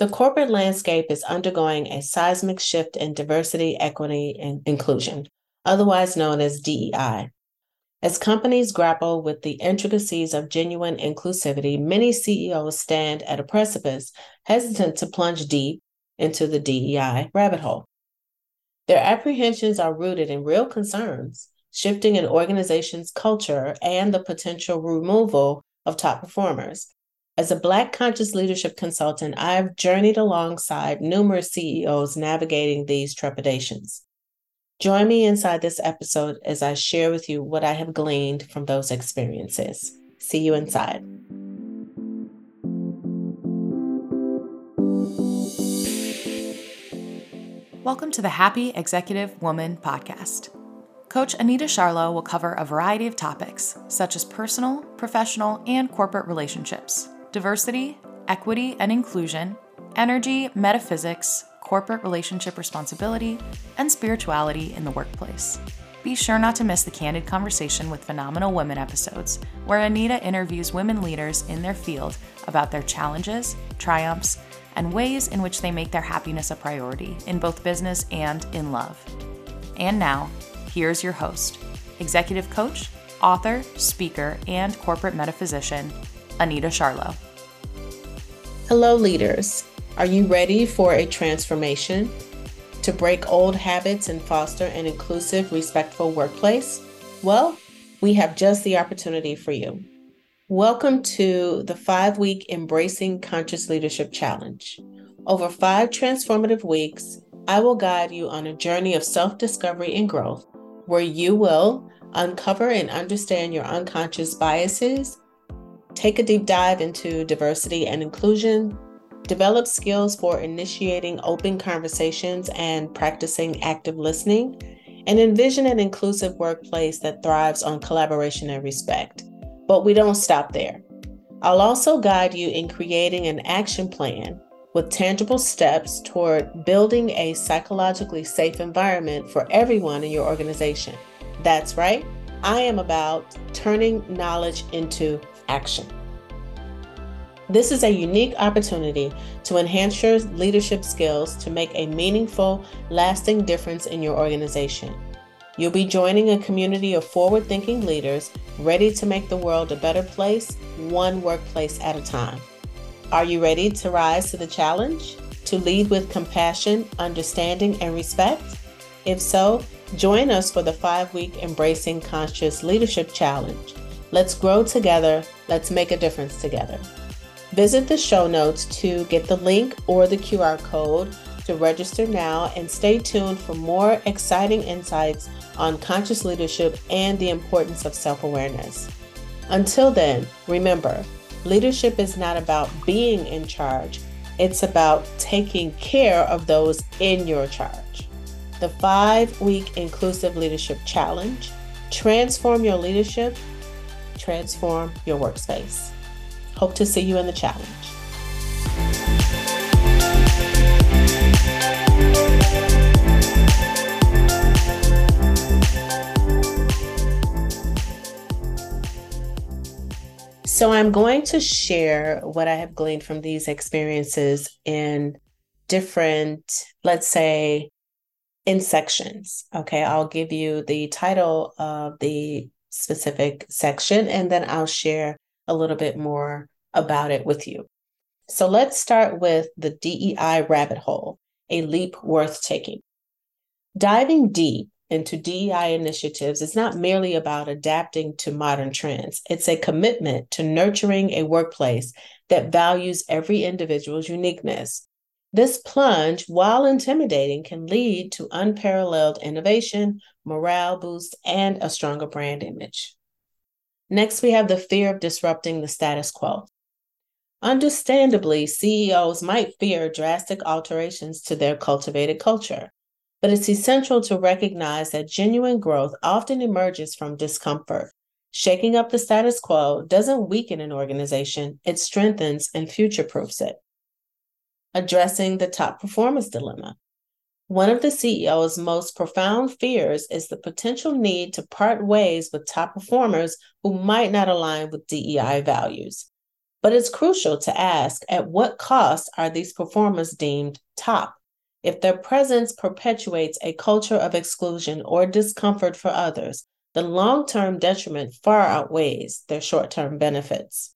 The corporate landscape is undergoing a seismic shift in diversity, equity, and inclusion, otherwise known as DEI. As companies grapple with the intricacies of genuine inclusivity, many CEOs stand at a precipice, hesitant to plunge deep into the DEI rabbit hole. Their apprehensions are rooted in real concerns, shifting an organization's culture and the potential removal of top performers. As a Black conscious leadership consultant, I've journeyed alongside numerous CEOs navigating these trepidations. Join me inside this episode as I share with you what I have gleaned from those experiences. See you inside. Welcome to the Happy Executive Woman podcast. Coach Anita Charlo will cover a variety of topics, such as personal, professional, and corporate relationships, diversity, equity and inclusion, energy, metaphysics, corporate relationship responsibility, and spirituality in the workplace. Be sure not to miss the Candid Conversation with Phenomenal Women episodes, where Anita interviews women leaders in their field about their challenges, triumphs, and ways in which they make their happiness a priority in both business and in love. And now, here's your host, executive coach, author, speaker, and corporate metaphysician, Anita Charlo. Hello, leaders. Are you ready for a transformation? To break old habits and foster an inclusive, respectful workplace? Well, we have just the opportunity for you. Welcome to the five week Embracing Conscious Leadership Challenge. Over five transformative weeks, I will guide you on a journey of self discovery and growth where you will uncover and understand your unconscious biases, take a deep dive into diversity and inclusion, develop skills for initiating open conversations and practicing active listening, and envision an inclusive workplace that thrives on collaboration and respect. But we don't stop there. I'll also guide you in creating an action plan with tangible steps toward building a psychologically safe environment for everyone in your organization. That's right, I am about turning knowledge into action. This is a unique opportunity to enhance your leadership skills to make a meaningful, lasting difference in your organization. You'll be joining a community of forward thinking leaders ready to make the world a better place, one workplace at a time. Are you ready to rise to the challenge? To lead with compassion, understanding, and respect? If so, join us for the five week Embracing Conscious Leadership Challenge. Let's grow together, let's make a difference together. Visit the show notes to get the link or the QR code to register now and stay tuned for more exciting insights on conscious leadership and the importance of self awareness. Until then, remember, leadership is not about being in charge, it's about taking care of those in your charge. The five week Inclusive Leadership Challenge transform your leadership, transform your workspace. Hope to see you in the challenge. So, I'm going to share what I have gleaned from these experiences in different, let's say, in sections. Okay, I'll give you the title of the specific section and then I'll share a little bit more about it with you. So let's start with the DEI rabbit hole, a leap worth taking. Diving deep into DEI initiatives is not merely about adapting to modern trends, it's a commitment to nurturing a workplace that values every individual's uniqueness. This plunge, while intimidating, can lead to unparalleled innovation, morale boost, and a stronger brand image. Next, we have the fear of disrupting the status quo. Understandably, CEOs might fear drastic alterations to their cultivated culture, but it's essential to recognize that genuine growth often emerges from discomfort. Shaking up the status quo doesn't weaken an organization, it strengthens and future proofs it. Addressing the top performance dilemma. One of the CEO's most profound fears is the potential need to part ways with top performers who might not align with DEI values. But it's crucial to ask at what cost are these performers deemed top? If their presence perpetuates a culture of exclusion or discomfort for others, the long term detriment far outweighs their short term benefits.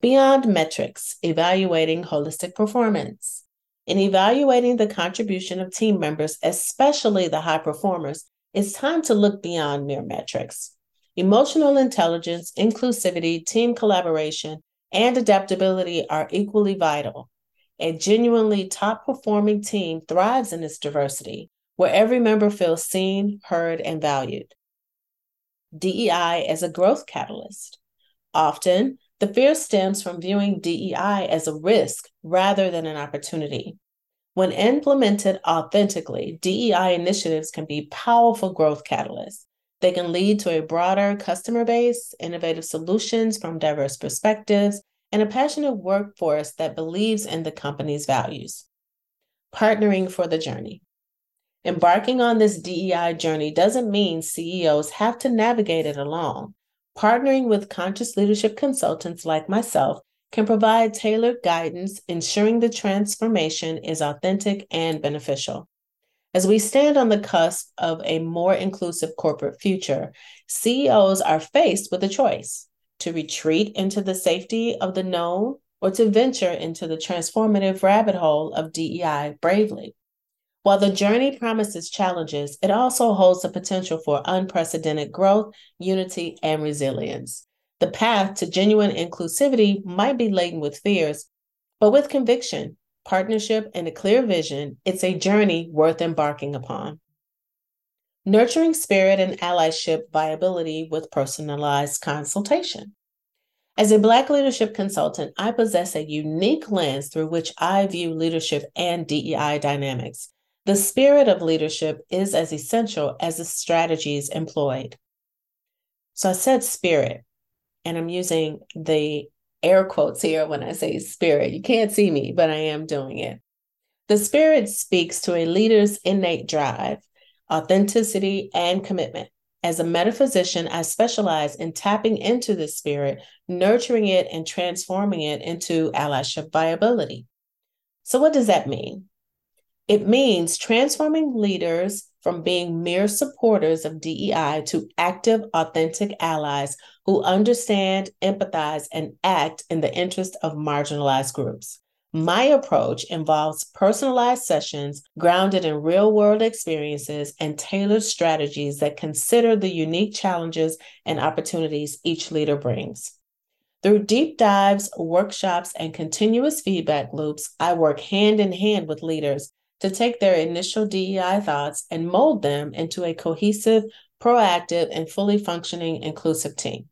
Beyond metrics, evaluating holistic performance. In evaluating the contribution of team members, especially the high performers, it's time to look beyond mere metrics. Emotional intelligence, inclusivity, team collaboration, and adaptability are equally vital. A genuinely top performing team thrives in its diversity, where every member feels seen, heard, and valued. DEI as a growth catalyst. Often, the fear stems from viewing DEI as a risk rather than an opportunity. When implemented authentically, DEI initiatives can be powerful growth catalysts. They can lead to a broader customer base, innovative solutions from diverse perspectives, and a passionate workforce that believes in the company's values. Partnering for the journey. Embarking on this DEI journey doesn't mean CEOs have to navigate it alone. Partnering with conscious leadership consultants like myself can provide tailored guidance, ensuring the transformation is authentic and beneficial. As we stand on the cusp of a more inclusive corporate future, CEOs are faced with a choice to retreat into the safety of the known or to venture into the transformative rabbit hole of DEI bravely. While the journey promises challenges, it also holds the potential for unprecedented growth, unity, and resilience. The path to genuine inclusivity might be laden with fears, but with conviction, partnership, and a clear vision, it's a journey worth embarking upon. Nurturing spirit and allyship viability with personalized consultation. As a Black leadership consultant, I possess a unique lens through which I view leadership and DEI dynamics. The spirit of leadership is as essential as the strategies employed. So I said spirit, and I'm using the air quotes here when I say spirit. You can't see me, but I am doing it. The spirit speaks to a leader's innate drive, authenticity, and commitment. As a metaphysician, I specialize in tapping into the spirit, nurturing it, and transforming it into allyship viability. So, what does that mean? It means transforming leaders from being mere supporters of DEI to active, authentic allies who understand, empathize, and act in the interest of marginalized groups. My approach involves personalized sessions grounded in real world experiences and tailored strategies that consider the unique challenges and opportunities each leader brings. Through deep dives, workshops, and continuous feedback loops, I work hand in hand with leaders to take their initial DEI thoughts and mold them into a cohesive, proactive, and fully functioning inclusive team.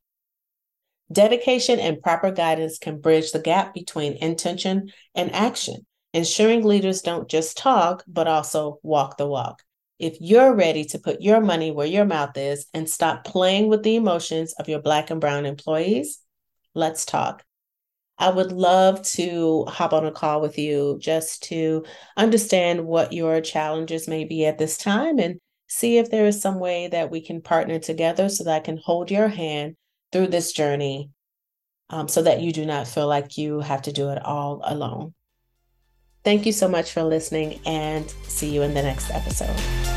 Dedication and proper guidance can bridge the gap between intention and action, ensuring leaders don't just talk, but also walk the walk. If you're ready to put your money where your mouth is and stop playing with the emotions of your Black and Brown employees, let's talk. I would love to hop on a call with you just to understand what your challenges may be at this time and see if there is some way that we can partner together so that I can hold your hand through this journey um, so that you do not feel like you have to do it all alone. Thank you so much for listening and see you in the next episode.